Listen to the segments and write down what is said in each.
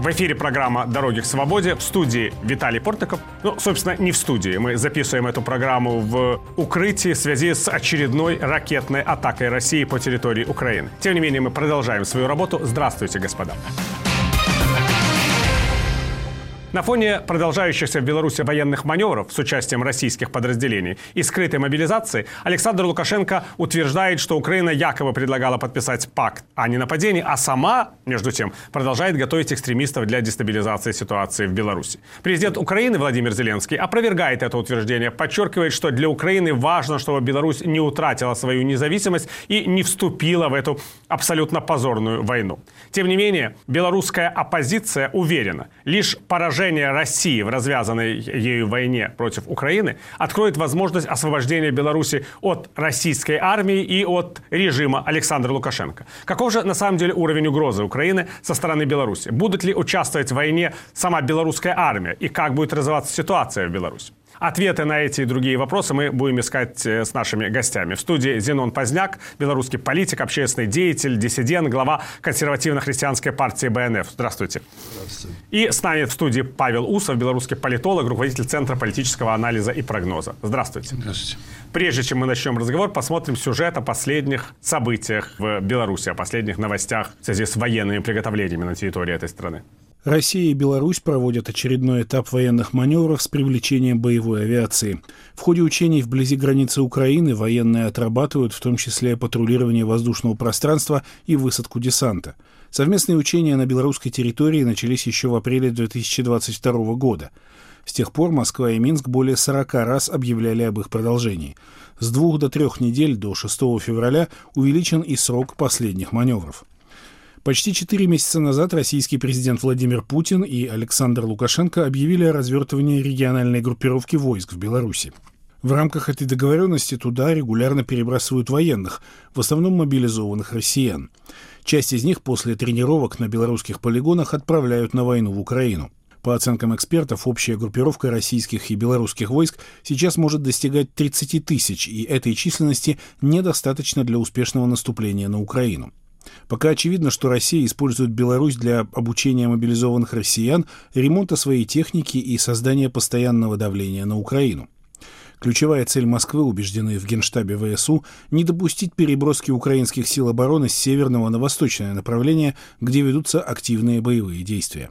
В эфире программа «Дороги к свободе» в студии Виталий Портников. Ну, собственно, не в студии. Мы записываем эту программу в укрытии в связи с очередной ракетной атакой России по территории Украины. Тем не менее, мы продолжаем свою работу. Здравствуйте, господа. На фоне продолжающихся в Беларуси военных маневров с участием российских подразделений и скрытой мобилизации Александр Лукашенко утверждает, что Украина якобы предлагала подписать пакт о ненападении, а сама, между тем, продолжает готовить экстремистов для дестабилизации ситуации в Беларуси. Президент Украины Владимир Зеленский опровергает это утверждение, подчеркивает, что для Украины важно, чтобы Беларусь не утратила свою независимость и не вступила в эту абсолютно позорную войну. Тем не менее, белорусская оппозиция уверена, лишь поражение поражение России в развязанной ею войне против Украины откроет возможность освобождения Беларуси от российской армии и от режима Александра Лукашенко. Каков же на самом деле уровень угрозы Украины со стороны Беларуси? Будут ли участвовать в войне сама белорусская армия? И как будет развиваться ситуация в Беларуси? Ответы на эти и другие вопросы мы будем искать э, с нашими гостями. В студии Зенон Поздняк, белорусский политик, общественный деятель, диссидент, глава консервативно-христианской партии БНФ. Здравствуйте. Здравствуйте. И с нами в студии Павел Усов, белорусский политолог, руководитель Центра политического анализа и прогноза. Здравствуйте. Здравствуйте. Прежде чем мы начнем разговор, посмотрим сюжет о последних событиях в Беларуси, о последних новостях в связи с военными приготовлениями на территории этой страны. Россия и Беларусь проводят очередной этап военных маневров с привлечением боевой авиации. В ходе учений вблизи границы Украины военные отрабатывают в том числе патрулирование воздушного пространства и высадку десанта. Совместные учения на белорусской территории начались еще в апреле 2022 года. С тех пор Москва и Минск более 40 раз объявляли об их продолжении. С двух до трех недель до 6 февраля увеличен и срок последних маневров. Почти четыре месяца назад российский президент Владимир Путин и Александр Лукашенко объявили о развертывании региональной группировки войск в Беларуси. В рамках этой договоренности туда регулярно перебрасывают военных, в основном мобилизованных россиян. Часть из них после тренировок на белорусских полигонах отправляют на войну в Украину. По оценкам экспертов, общая группировка российских и белорусских войск сейчас может достигать 30 тысяч, и этой численности недостаточно для успешного наступления на Украину. Пока очевидно, что Россия использует Беларусь для обучения мобилизованных россиян, ремонта своей техники и создания постоянного давления на Украину. Ключевая цель Москвы, убеждены в Генштабе ВСУ, не допустить переброски украинских сил обороны с северного на восточное направление, где ведутся активные боевые действия.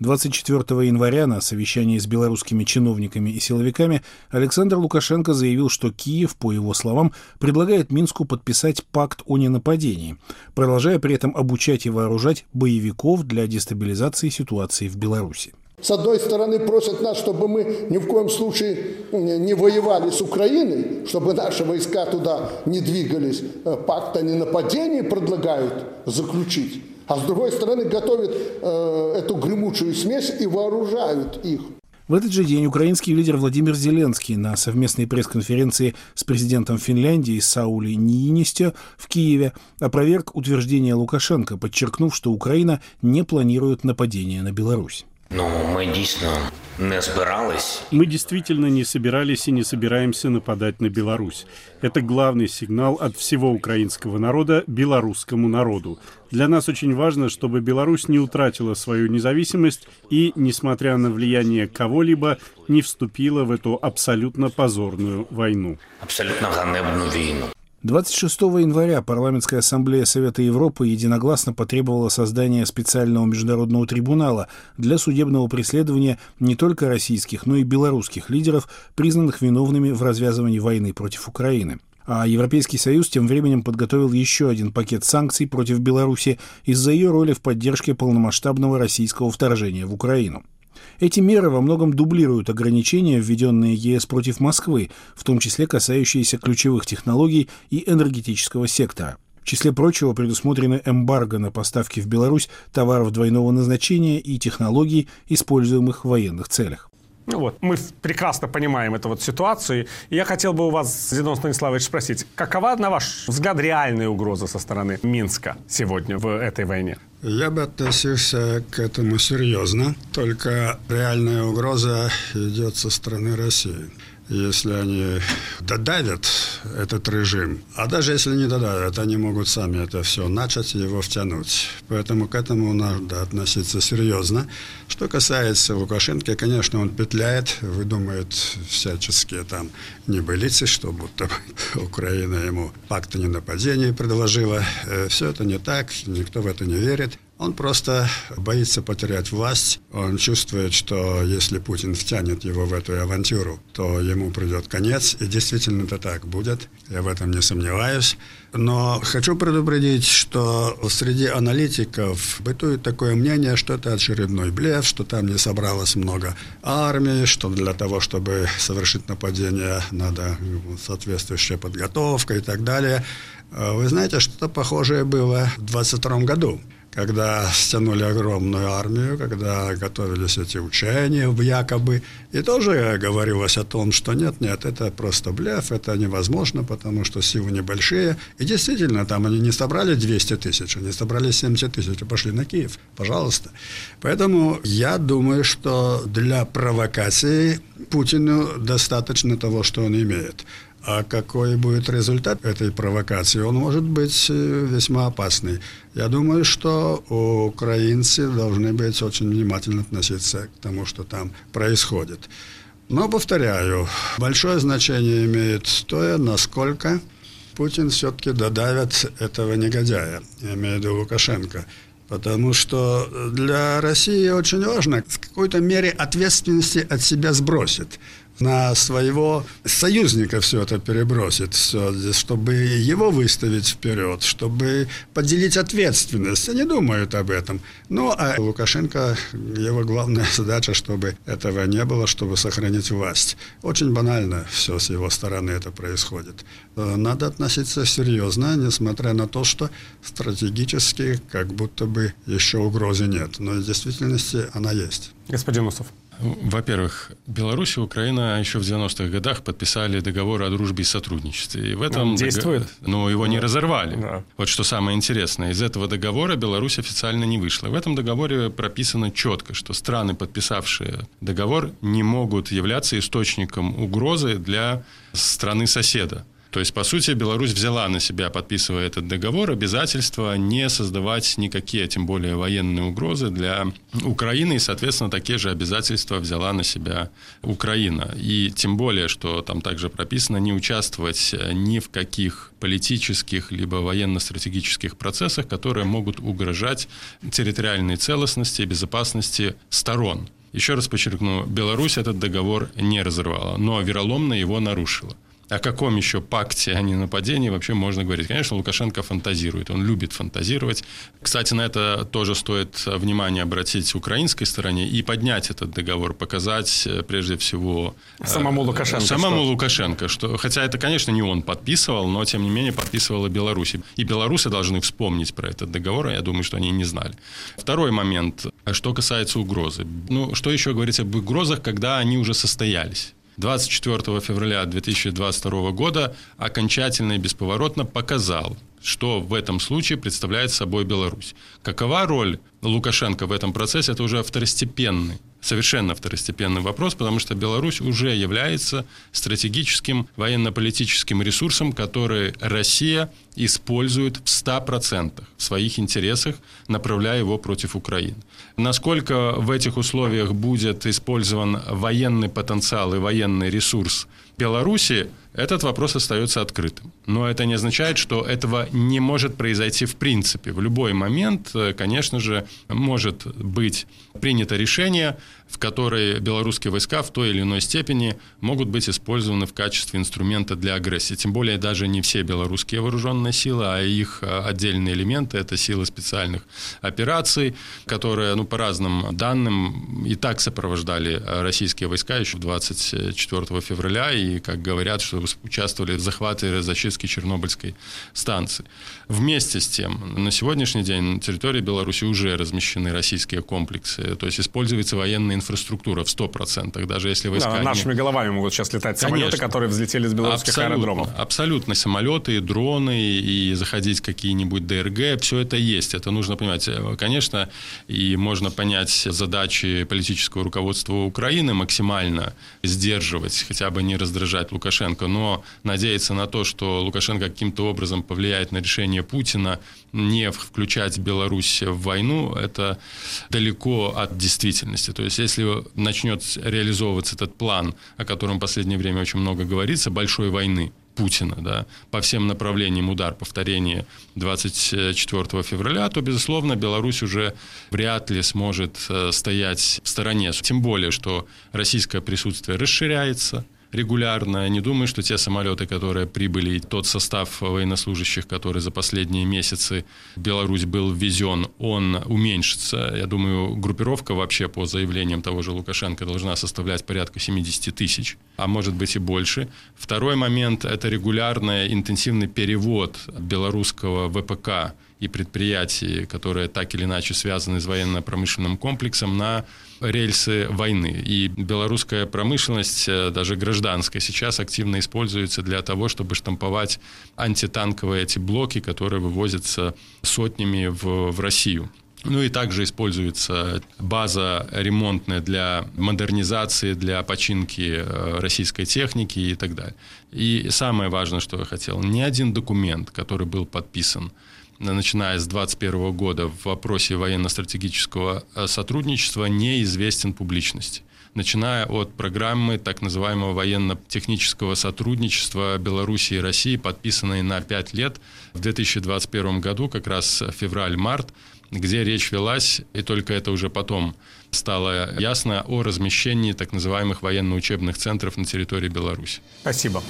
24 января на совещании с белорусскими чиновниками и силовиками Александр Лукашенко заявил, что Киев, по его словам, предлагает Минску подписать пакт о ненападении, продолжая при этом обучать и вооружать боевиков для дестабилизации ситуации в Беларуси. С одной стороны, просят нас, чтобы мы ни в коем случае не воевали с Украиной, чтобы наши войска туда не двигались. Э, пакт о ненападении предлагают заключить а с другой стороны готовят э, эту гремучую смесь и вооружают их. В этот же день украинский лидер Владимир Зеленский на совместной пресс-конференции с президентом Финляндии Саули Ниинисте в Киеве опроверг утверждение Лукашенко, подчеркнув, что Украина не планирует нападение на Беларусь. Ну, мы действительно не собирались. Мы действительно не собирались и не собираемся нападать на Беларусь. Это главный сигнал от всего украинского народа белорусскому народу. Для нас очень важно, чтобы Беларусь не утратила свою независимость и, несмотря на влияние кого-либо, не вступила в эту абсолютно позорную войну. Абсолютно ганебную войну. 26 января Парламентская ассамблея Совета Европы единогласно потребовала создания специального международного трибунала для судебного преследования не только российских, но и белорусских лидеров, признанных виновными в развязывании войны против Украины. А Европейский Союз тем временем подготовил еще один пакет санкций против Беларуси из-за ее роли в поддержке полномасштабного российского вторжения в Украину. Эти меры во многом дублируют ограничения, введенные ЕС против Москвы, в том числе касающиеся ключевых технологий и энергетического сектора. В числе прочего предусмотрены эмбарго на поставки в Беларусь товаров двойного назначения и технологий, используемых в военных целях. Ну вот, мы прекрасно понимаем эту вот ситуацию. И я хотел бы у вас, Зидон Станиславович, спросить, какова, на ваш взгляд, реальная угроза со стороны Минска сегодня в этой войне? Я бы относился к этому серьезно, только реальная угроза идет со стороны России. Если они додавят этот режим, а даже если не додавят, они могут сами это все начать и его втянуть. Поэтому к этому надо относиться серьезно. Что касается Лукашенко, конечно, он петляет, выдумывает всяческие там небылицы, что будто Украина ему пакт о ненападении предложила. Э, все это не так, никто в это не верит. Он просто боится потерять власть. Он чувствует, что если Путин втянет его в эту авантюру, то ему придет конец. И действительно это так будет. Я в этом не сомневаюсь. Но хочу предупредить, что среди аналитиков бытует такое мнение, что это очередной блеф, что там не собралось много армии, что для того, чтобы совершить нападение, надо соответствующая подготовка и так далее. Вы знаете, что-то похожее было в 22 году когда стянули огромную армию, когда готовились эти учения якобы, и тоже говорилось о том, что нет, нет, это просто блеф, это невозможно, потому что силы небольшие. И действительно, там они не собрали 200 тысяч, они собрали 70 тысяч и пошли на Киев, пожалуйста. Поэтому я думаю, что для провокации Путину достаточно того, что он имеет. А какой будет результат этой провокации, он может быть э, весьма опасный. Я думаю, что украинцы должны быть очень внимательно относиться к тому, что там происходит. Но, повторяю, большое значение имеет то, насколько Путин все-таки додавит этого негодяя, я имею в виду Лукашенко. Потому что для России очень важно в какой-то мере ответственности от себя сбросить на своего союзника все это перебросит, все, чтобы его выставить вперед, чтобы поделить ответственность. Они думают об этом. Ну, а Лукашенко, его главная задача, чтобы этого не было, чтобы сохранить власть. Очень банально все с его стороны это происходит. Э, надо относиться серьезно, несмотря на то, что стратегически как будто бы еще угрозы нет. Но в действительности она есть. Господин Усов. Во-первых, Беларусь и Украина еще в 90-х годах подписали договор о дружбе и сотрудничестве. И в этом Он действует? Но его да. не разорвали. Да. Вот что самое интересное. Из этого договора Беларусь официально не вышла. В этом договоре прописано четко, что страны, подписавшие договор, не могут являться источником угрозы для страны соседа. То есть, по сути, Беларусь взяла на себя, подписывая этот договор, обязательство не создавать никакие, тем более военные угрозы для Украины, и, соответственно, такие же обязательства взяла на себя Украина. И тем более, что там также прописано не участвовать ни в каких политических либо военно-стратегических процессах, которые могут угрожать территориальной целостности и безопасности сторон. Еще раз подчеркну, Беларусь этот договор не разорвала, но вероломно его нарушила. О каком еще пакте, а не нападении вообще можно говорить? Конечно, Лукашенко фантазирует, он любит фантазировать. Кстати, на это тоже стоит внимание обратить украинской стороне и поднять этот договор, показать э, прежде всего... Э, самому Лукашенко. Самому что? Лукашенко, что, хотя это, конечно, не он подписывал, но, тем не менее, подписывала Беларусь. И белорусы должны вспомнить про этот договор, а я думаю, что они не знали. Второй момент, что касается угрозы. Ну, что еще говорить об угрозах, когда они уже состоялись? 24 февраля 2022 года окончательно и бесповоротно показал, что в этом случае представляет собой Беларусь. Какова роль Лукашенко в этом процессе, это уже второстепенный совершенно второстепенный вопрос, потому что Беларусь уже является стратегическим военно-политическим ресурсом, который Россия использует в 100% в своих интересах, направляя его против Украины. Насколько в этих условиях будет использован военный потенциал и военный ресурс Беларуси, этот вопрос остается открытым. Но это не означает, что этого не может произойти в принципе. В любой момент, э, конечно же, может быть принято решение, в которое белорусские войска в той или иной степени могут быть использованы в качестве инструмента для агрессии. Тем более даже не все белорусские вооруженные силы, а их э, отдельные элементы – это силы специальных операций, которые, ну, по разным данным, и так сопровождали э, российские войска еще 24 февраля, и, как говорят, что участвовали в захвате и зачистке Чернобыльской станции. Вместе с тем, на сегодняшний день на территории Беларуси уже размещены российские комплексы, то есть используется военный инфраструктура в 100%, даже если войска... Да, нашими головами могут сейчас летать самолеты, Конечно. которые взлетели с белорусских абсолютно, аэродромов. Абсолютно. Самолеты, дроны и заходить какие-нибудь ДРГ, все это есть. Это нужно понимать. Конечно, и можно понять задачи политического руководства Украины максимально сдерживать, хотя бы не раздражать Лукашенко, но надеяться на то, что Лукашенко каким-то образом повлияет на решение Путина не включать Беларусь в войну, это далеко от действительности. То есть, если начнет реализовываться этот план, о котором в последнее время очень много говорится, большой войны, Путина, да, по всем направлениям удар, повторение 24 февраля, то, безусловно, Беларусь уже вряд ли сможет э, стоять в стороне. Тем более, что российское присутствие расширяется, регулярно. Не думаю, что те самолеты, которые прибыли, тот состав военнослужащих, который за последние месяцы в Беларусь был ввезен, он уменьшится. Я думаю, группировка вообще по заявлениям того же Лукашенко должна составлять порядка 70 тысяч, а может быть и больше. Второй момент – это регулярный интенсивный перевод белорусского ВПК и предприятий, которые так или иначе связаны с военно-промышленным комплексом, на рельсы войны. И белорусская промышленность, э, даже гражданская, сейчас активно используется для того, чтобы штамповать антитанковые эти блоки, которые вывозятся сотнями в, в Россию. Ну и также используется база ремонтная для модернизации, для починки э, российской техники и так далее. И самое важное, что я хотел, ни один документ, который был подписан начиная с 2021 года в вопросе военно-стратегического э, сотрудничества неизвестен публичности начиная от программы так называемого военно-технического сотрудничества Беларуси и России, подписанной на 5 лет в 2021 году, как раз февраль-март, где речь велась, и только это уже потом стало ясно, о размещении так называемых военно-учебных центров на территории Беларуси. Спасибо.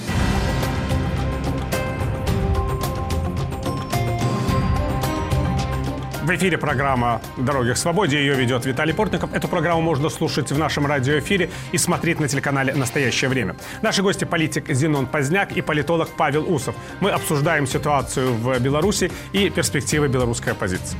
В эфире программа «Дороги к свободе». Ее ведет Виталий Портников. Эту программу можно слушать в нашем радиоэфире и смотреть на телеканале «Настоящее время». Наши гости – политик Зенон Поздняк и политолог Павел Усов. Мы обсуждаем ситуацию в Беларуси и перспективы белорусской оппозиции.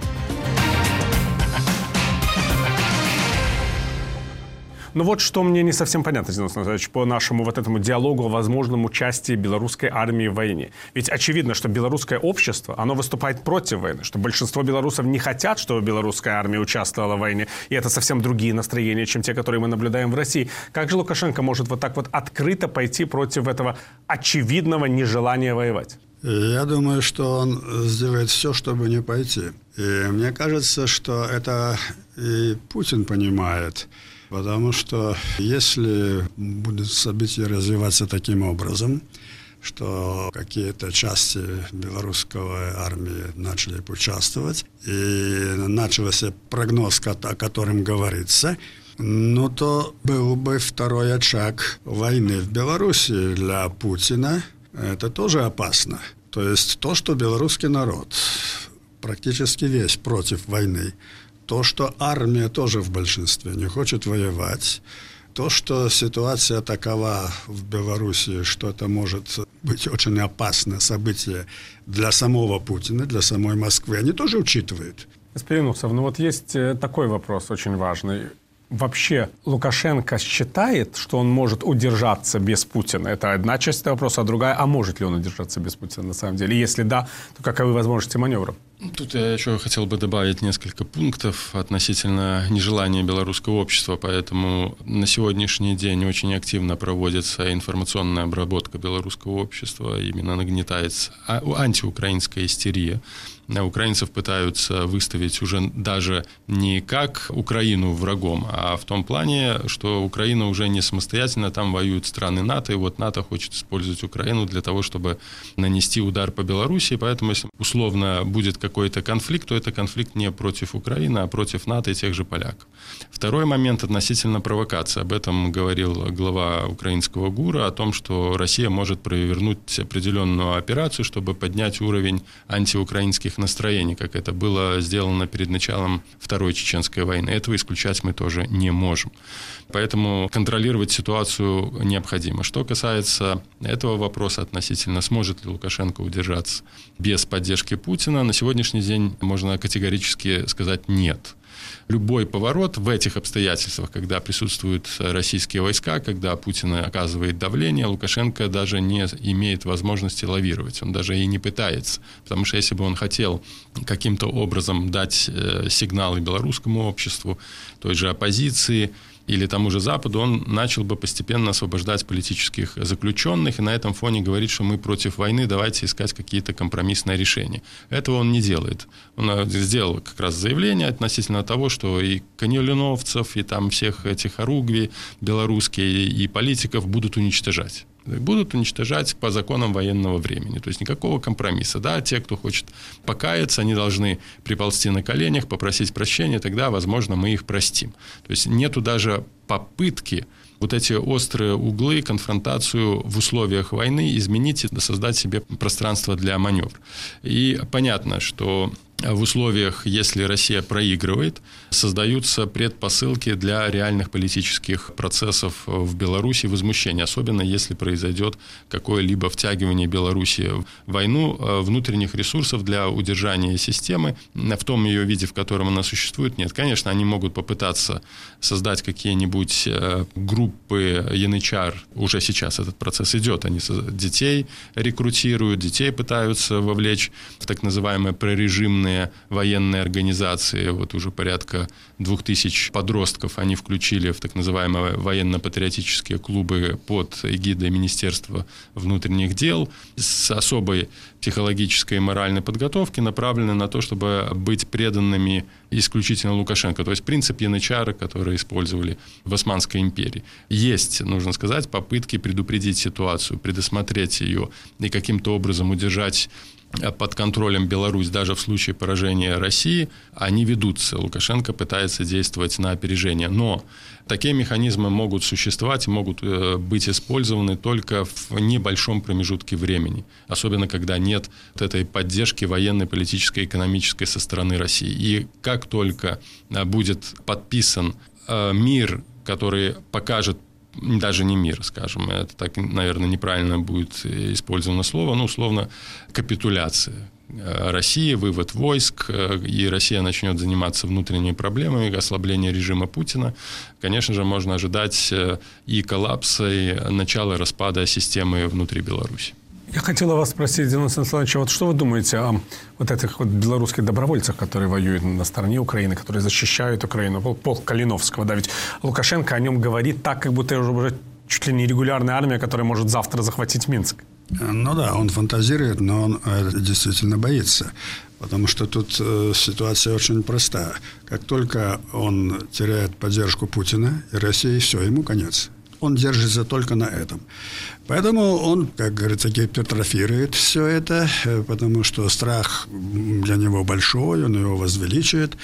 Ну вот что мне не совсем понятно, Зинаида Анатольевич, по нашему вот этому диалогу о возможном участии белорусской армии в войне. Ведь очевидно, что белорусское общество, оно выступает против войны, что большинство белорусов не хотят, чтобы белорусская армия участвовала в войне, и это совсем другие настроения, чем те, которые мы наблюдаем в России. Как же Лукашенко может вот так вот открыто пойти против этого очевидного нежелания воевать? Я думаю, что он сделает все, чтобы не пойти. И мне кажется, что это и Путин понимает. Потому что если будут события развиваться таким образом, что какие-то части белорусской армии начали участвовать, и начался прогноз, о котором говорится, ну то был бы второй очаг войны в Беларуси для Путина. Это тоже опасно. То есть то, что белорусский народ практически весь против войны, то, что армия тоже в большинстве не хочет воевать, то, что ситуация такова в Беларуси, что это может быть очень опасное событие для самого Путина, для самой Москвы, они тоже учитывают. Господин Усов, ну вот есть э, такой вопрос очень важный. Вообще Лукашенко считает, что он может удержаться без Путина? Это одна часть вопроса, а другая, а может ли он удержаться без Путина на самом деле? Если да, то каковы возможности маневра? Тут я еще хотел бы добавить несколько пунктов относительно нежелания белорусского общества, поэтому на сегодняшний день очень активно проводится информационная обработка белорусского общества, именно нагнетается а, антиукраинская истерия. Украинцев пытаются выставить уже даже не как Украину врагом, а в том плане, что Украина уже не самостоятельно, там воюют страны НАТО, и вот НАТО хочет использовать Украину для того, чтобы нанести удар по Беларуси, поэтому если условно будет как какой-то конфликт, то это конфликт не против Украины, а против НАТО и тех же поляков. Второй момент относительно провокации. Об этом говорил глава украинского ГУРа, о том, что Россия может провернуть определенную операцию, чтобы поднять уровень антиукраинских настроений, как это было сделано перед началом Второй Чеченской войны. Этого исключать мы тоже не можем. Поэтому контролировать ситуацию необходимо. Что касается этого вопроса относительно, сможет ли Лукашенко удержаться без поддержки Путина, на сегодняшний день можно категорически сказать «нет». Любой поворот в этих обстоятельствах, когда присутствуют российские войска, когда Путин оказывает давление, Лукашенко даже не имеет возможности лавировать. Он даже и не пытается. Потому что если бы он хотел каким-то образом дать э, сигналы белорусскому обществу, той же оппозиции, или тому же Западу, он начал бы постепенно освобождать политических заключенных и на этом фоне говорить, что мы против войны, давайте искать какие-то компромиссные решения. Этого он не делает. Он э, сделал как раз заявление относительно того, что и канилиновцев, и там всех этих оругви белорусские, и политиков будут уничтожать будут уничтожать по законам военного времени. То есть никакого компромисса. Да, те, кто хочет покаяться, они должны приползти на коленях, попросить прощения, тогда, возможно, мы их простим. То есть нету даже попытки вот эти острые углы, конфронтацию в условиях войны изменить и создать себе пространство для маневра. И понятно, что в условиях, если Россия проигрывает, создаются предпосылки для реальных политических процессов в Беларуси, возмущения, особенно если произойдет какое-либо втягивание Беларуси в войну э, внутренних ресурсов для удержания системы в том ее виде, в котором она существует, нет. Конечно, они могут попытаться создать какие-нибудь э, группы янычар, уже сейчас этот процесс идет, они детей рекрутируют, детей пытаются вовлечь в так называемые прорежимные военные, военные организации, вот уже порядка двух тысяч подростков они включили в так называемые военно-патриотические клубы под эгидой Министерства внутренних дел. С особой психологической и моральной подготовки, направлены на то, чтобы быть преданными исключительно Лукашенко. То есть принцип Янычара, который использовали в Османской империи. Есть, нужно сказать, попытки предупредить ситуацию, предусмотреть ее и каким-то образом удержать под контролем Беларусь даже в случае поражения России, они ведутся. Лукашенко пытается действовать на опережение. Но такие механизмы могут существовать, могут э, быть использованы только в небольшом промежутке времени. Особенно, когда нет вот этой поддержки военной, политической, экономической со стороны России. И как только э, будет подписан э, мир, который покажет даже не мир, скажем, это так, наверное, неправильно будет использовано слово, но условно капитуляция. России, вывод войск, и Россия начнет заниматься внутренними проблемами, ослабление режима Путина, конечно же, можно ожидать и коллапса, и начала распада системы внутри Беларуси. Я хотела вас спросить, Денис Александрович, вот что вы думаете о вот этих вот белорусских добровольцах, которые воюют на стороне Украины, которые защищают Украину? Полк Калиновского, да, ведь Лукашенко о нем говорит так, как будто уже, чуть ли не регулярная армия, которая может завтра захватить Минск. Ну да, он фантазирует, но он э, действительно боится. Потому что тут э, ситуация очень простая. Как только он теряет поддержку Путина и России, все, ему конец он держится только на этом. Поэтому он, как говорится, гипертрофирует все это, э, потому что страх для него большой, он его возвеличивает,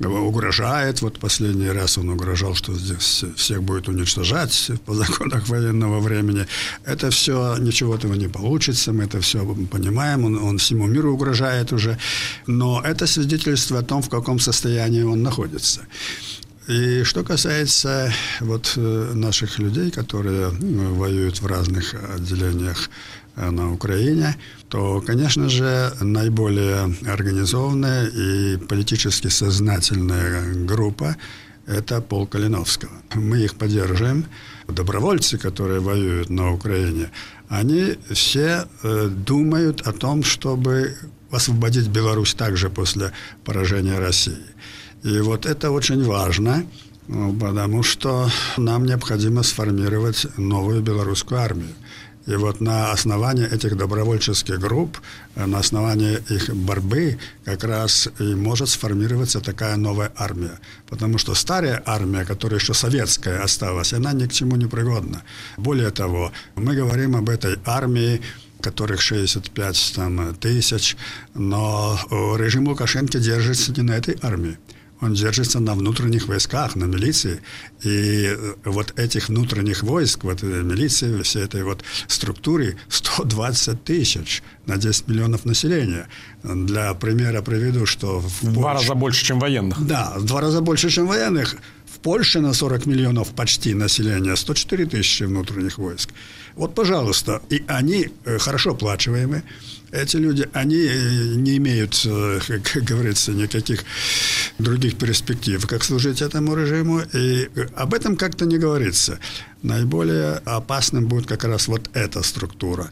угрожает. Вот последний раз он угрожал, что здесь всех будет уничтожать по законах военного времени. Это все, ничего этого не получится, мы это все понимаем, он, он всему миру угрожает уже. Но это свидетельство о том, в каком состоянии он находится. И что касается вот э, наших людей, которые воюют в разных отделениях э, на Украине, то, конечно же, наиболее организованная и политически сознательная группа – это Пол Калиновского. Мы их поддерживаем. Добровольцы, которые воюют на Украине, они все э, думают о том, чтобы освободить Беларусь также после поражения России. И вот это очень важно, ну, потому что нам необходимо сформировать новую белорусскую армию. И вот на основании этих добровольческих групп, на основании их борьбы как раз и может сформироваться такая новая армия. Потому что старая армия, которая еще советская осталась, она ни к чему не пригодна. Более того, мы говорим об этой армии, которых 65 там, тысяч, но режим Лукашенко держится не на этой армии он держится на внутренних войсках, на милиции. И э, вот этих внутренних войск, вот этой милиции, всей этой вот структуре 120 тысяч на 10 миллионов населения. Для примера приведу, что... В, в два раза больше, чем военных. Да, в два раза больше, чем военных. В Польше на 40 миллионов почти населения 104 тысячи внутренних войск. Вот, пожалуйста, и они э, хорошо оплачиваемые. Эти люди, они э, не имеют, как говорится, никаких других перспектив, как служить этому режиму, и об этом как-то не говорится. Наиболее опасным будет как раз вот эта структура.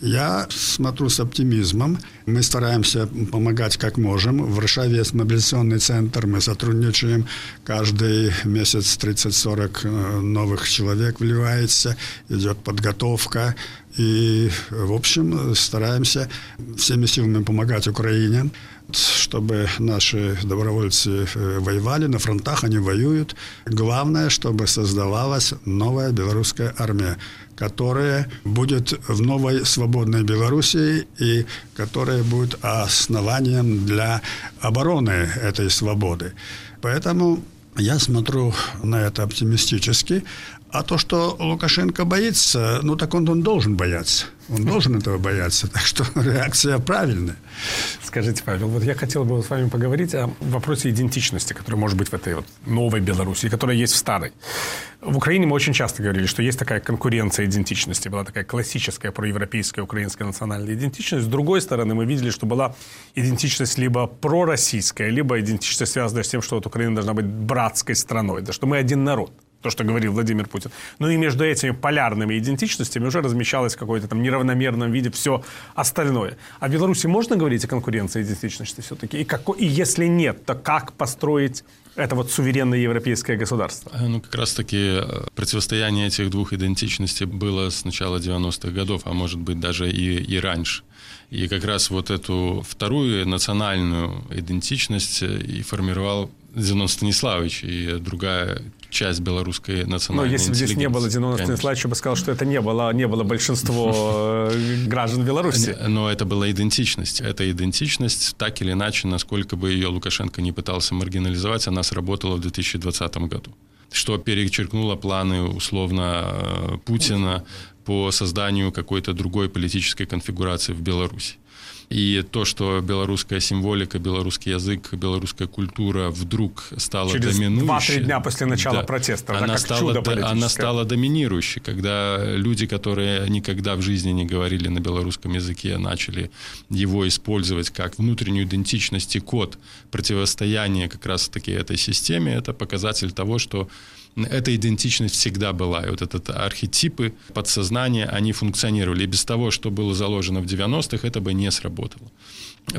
Я смотрю с оптимизмом. Мы стараемся помогать как можем. В Варшаве есть мобилизационный центр. Мы сотрудничаем. Каждый месяц 30-40 э, новых человек вливается. Идет подготовка. И, в общем, стараемся всеми силами помогать Украине чтобы наши добровольцы э, воевали, на фронтах они воюют. Главное, чтобы создавалась новая белорусская армия, которая будет в новой свободной Белоруссии и которая будет основанием для обороны этой свободы. Поэтому я смотрю на это оптимистически. А то, что Лукашенко боится, ну так он, он должен бояться. Он должен этого бояться. Так что реакция правильная. Скажите, Павел, вот я хотел бы с вами поговорить о вопросе идентичности, который может быть в этой вот новой Беларуси, которая есть в старой. В Украине мы очень часто говорили, что есть такая конкуренция идентичности. Была такая классическая проевропейская украинская национальная идентичность. С другой стороны, мы видели, что была идентичность либо пророссийская, либо идентичность, связанная с тем, что вот Украина должна быть братской страной, да, что мы один народ то, что говорил Владимир Путин. Ну и между этими полярными идентичностями уже размещалось в какой-то там неравномерном виде все остальное. А в Беларуси можно говорить о конкуренции идентичности все-таки? И, как, и если нет, то как построить это вот суверенное европейское государство? Э, ну, как раз-таки э, противостояние этих двух идентичностей было с начала 90-х годов, а может быть даже и, и раньше. И как раз вот эту вторую национальную идентичность и формировал Зенон Станиславович и другая часть белорусской национальной Но если бы здесь не было Зенона Станиславовича, бы сказал, что это не было, не было большинство э, граждан Беларуси. Но это была идентичность. Эта идентичность, так или иначе, насколько бы ее Лукашенко не пытался маргинализовать, она сработала в 2020 году что перечеркнуло планы условно э, Путина по созданию какой-то другой политической конфигурации в Беларуси. И то, что белорусская символика, белорусский язык, белорусская культура вдруг стала Через доминирующей. 2-3 дня после начала да, протеста, она, как стала, чудо она стала доминирующей, когда люди, которые никогда в жизни не говорили на белорусском языке, начали его использовать как внутреннюю идентичность и код противостояния как раз-таки этой системе, это показатель того, что эта идентичность всегда была. И вот этот архетипы подсознания, они функционировали. И без того, что было заложено в 90-х, это бы не сработало.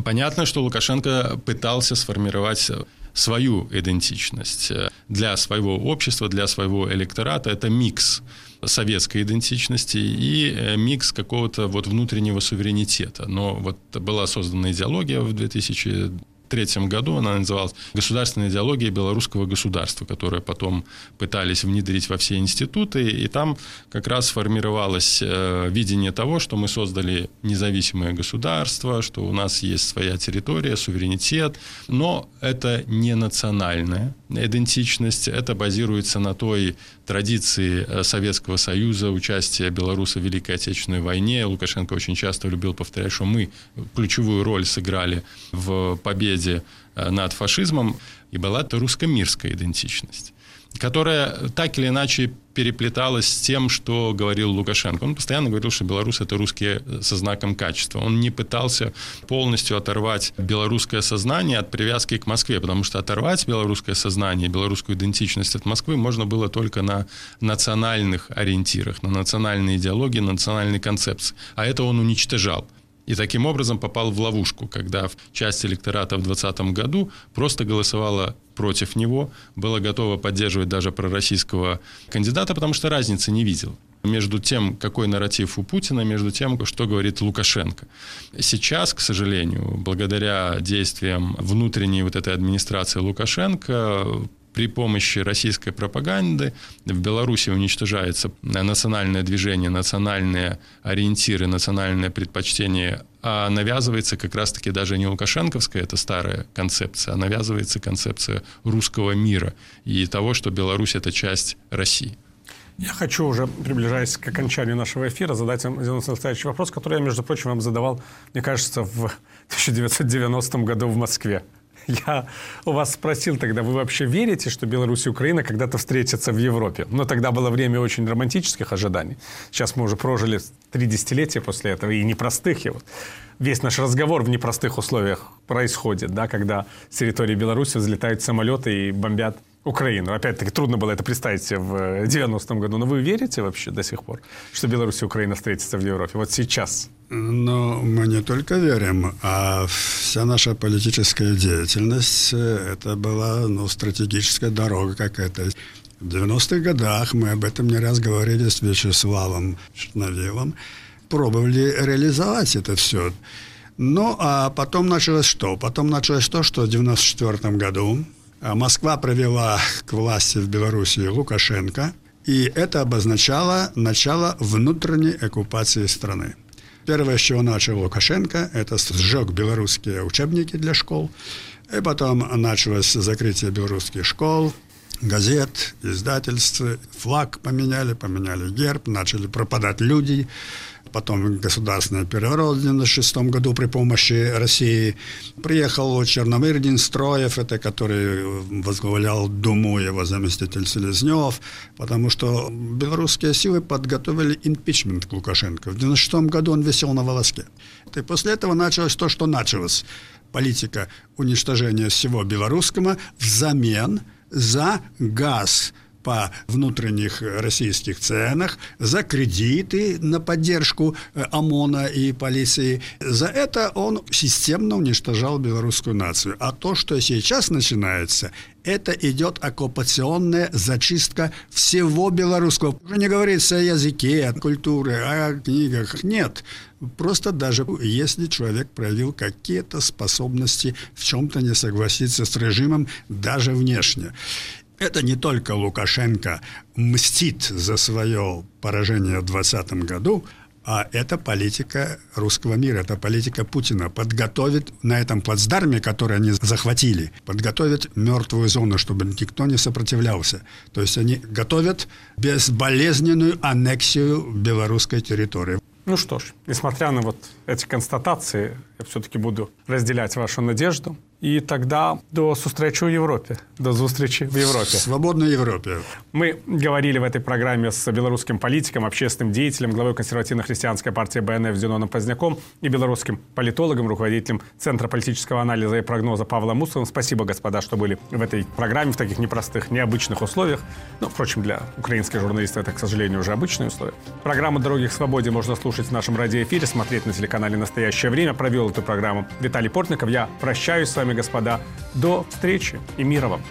Понятно, что Лукашенко пытался сформировать свою идентичность для своего общества, для своего электората. Это микс советской идентичности и э, микс какого-то вот внутреннего суверенитета. Но вот была создана идеология в 2000 1993 году она называлась «Государственная идеология белорусского государства», которую потом пытались внедрить во все институты, и там как раз формировалось э, видение того, что мы создали независимое государство, что у нас есть своя территория, суверенитет, но это не национальная идентичность, это базируется на той традиции э, Советского Союза, участия белоруса в Великой Отечественной войне. Лукашенко очень часто любил повторять, что мы ключевую роль сыграли в победе э, над фашизмом, и была это русско-мирская идентичность которая так или иначе переплеталась с тем, что говорил Лукашенко. Он постоянно говорил, что белорус это русские со знаком качества. Он не пытался полностью оторвать белорусское сознание от привязки к Москве, потому что оторвать белорусское сознание, белорусскую идентичность от Москвы можно было только на национальных ориентирах, на национальной идеологии, на национальной концепции. А это он уничтожал. И таким образом попал в ловушку, когда часть электората в 2020 году просто голосовала против него, была готова поддерживать даже пророссийского кандидата, потому что разницы не видел между тем, какой нарратив у Путина, между тем, что говорит Лукашенко. Сейчас, к сожалению, благодаря действиям внутренней вот этой администрации Лукашенко, при помощи российской пропаганды в Беларуси уничтожается национальное движение, национальные ориентиры, национальное предпочтение, а навязывается как раз-таки даже не лукашенковская, это старая концепция, а навязывается концепция русского мира и того, что Беларусь – это часть России. Я хочу уже, приближаясь к окончанию нашего эфира, задать вам настоящий вопрос, который я, между прочим, вам задавал, мне кажется, в 1990 году в Москве. Я у вас спросил тогда, вы вообще верите, что Беларусь и Украина когда-то встретятся в Европе? Но тогда было время очень романтических ожиданий. Сейчас мы уже прожили три десятилетия после этого, и непростых. И вот весь наш разговор в непростых условиях происходит, да, когда с территории Беларуси взлетают самолеты и бомбят Украину. Опять-таки, трудно было это представить в 90-м году. Но вы верите вообще до сих пор, что Беларусь и Украина встретятся в Европе? Вот сейчас. Но мы не только верим, а вся наша политическая деятельность э, это была ну, стратегическая дорога какая-то. В 90-х годах мы об этом не раз говорили с Вячеславом Шнавилом, пробовали реализовать это все. Ну, а потом началось что? Потом началось то, что в 94 году а Москва провела к власти в Беларуси Лукашенко, и это обозначало начало внутренней оккупации страны. Первое, с чего начал Лукашенко, это сжег белорусские учебники для школ, и потом началось закрытие белорусских школ, газет, издательств, флаг поменяли, поменяли герб, начали пропадать люди, потом государственный переворот в 1996 году при помощи России. Приехал Черномырдин Строев, это который возглавлял Думу, его заместитель Селезнев, потому что белорусские силы подготовили импичмент к Лукашенко. В 1996 году он висел на волоске. И после этого началось то, что началось. Политика уничтожения всего белорусского взамен за газ – по внутренних российских ценах, за кредиты на поддержку э, ОМОНа и полиции. За это он системно уничтожал белорусскую нацию. А то, что сейчас начинается, это идет оккупационная зачистка всего белорусского. Уже не говорится о языке, о культуре, о книгах. Нет. Просто даже если человек проявил какие-то способности в чем-то не согласиться с режимом, даже внешне это не только Лукашенко мстит за свое поражение в 2020 году, а это политика русского мира, это политика Путина. Подготовит на этом плацдарме, который они захватили, подготовит мертвую зону, чтобы никто не сопротивлялся. То есть они готовят безболезненную аннексию белорусской территории. Ну что ж, несмотря на вот эти констатации, я все-таки буду разделять вашу надежду. И тогда до встречи в Европе. До встречи в Европе. В свободной Европе. Мы говорили в этой программе с белорусским политиком, общественным деятелем, главой консервативно-христианской партии БНФ Зеноном Поздняком и белорусским политологом, руководителем Центра политического анализа и прогноза Павлом Мусовым. Спасибо, господа, что были в этой программе в таких непростых, необычных условиях. Ну, впрочем, для украинских журналистов это, к сожалению, уже обычные условия. Программу «Дороги к свободе» можно слушать в нашем радиоэфире, смотреть на телеканале «Настоящее время». Провел эту программу Виталий Портников. Я прощаюсь с вами, господа. До встречи и мира вам.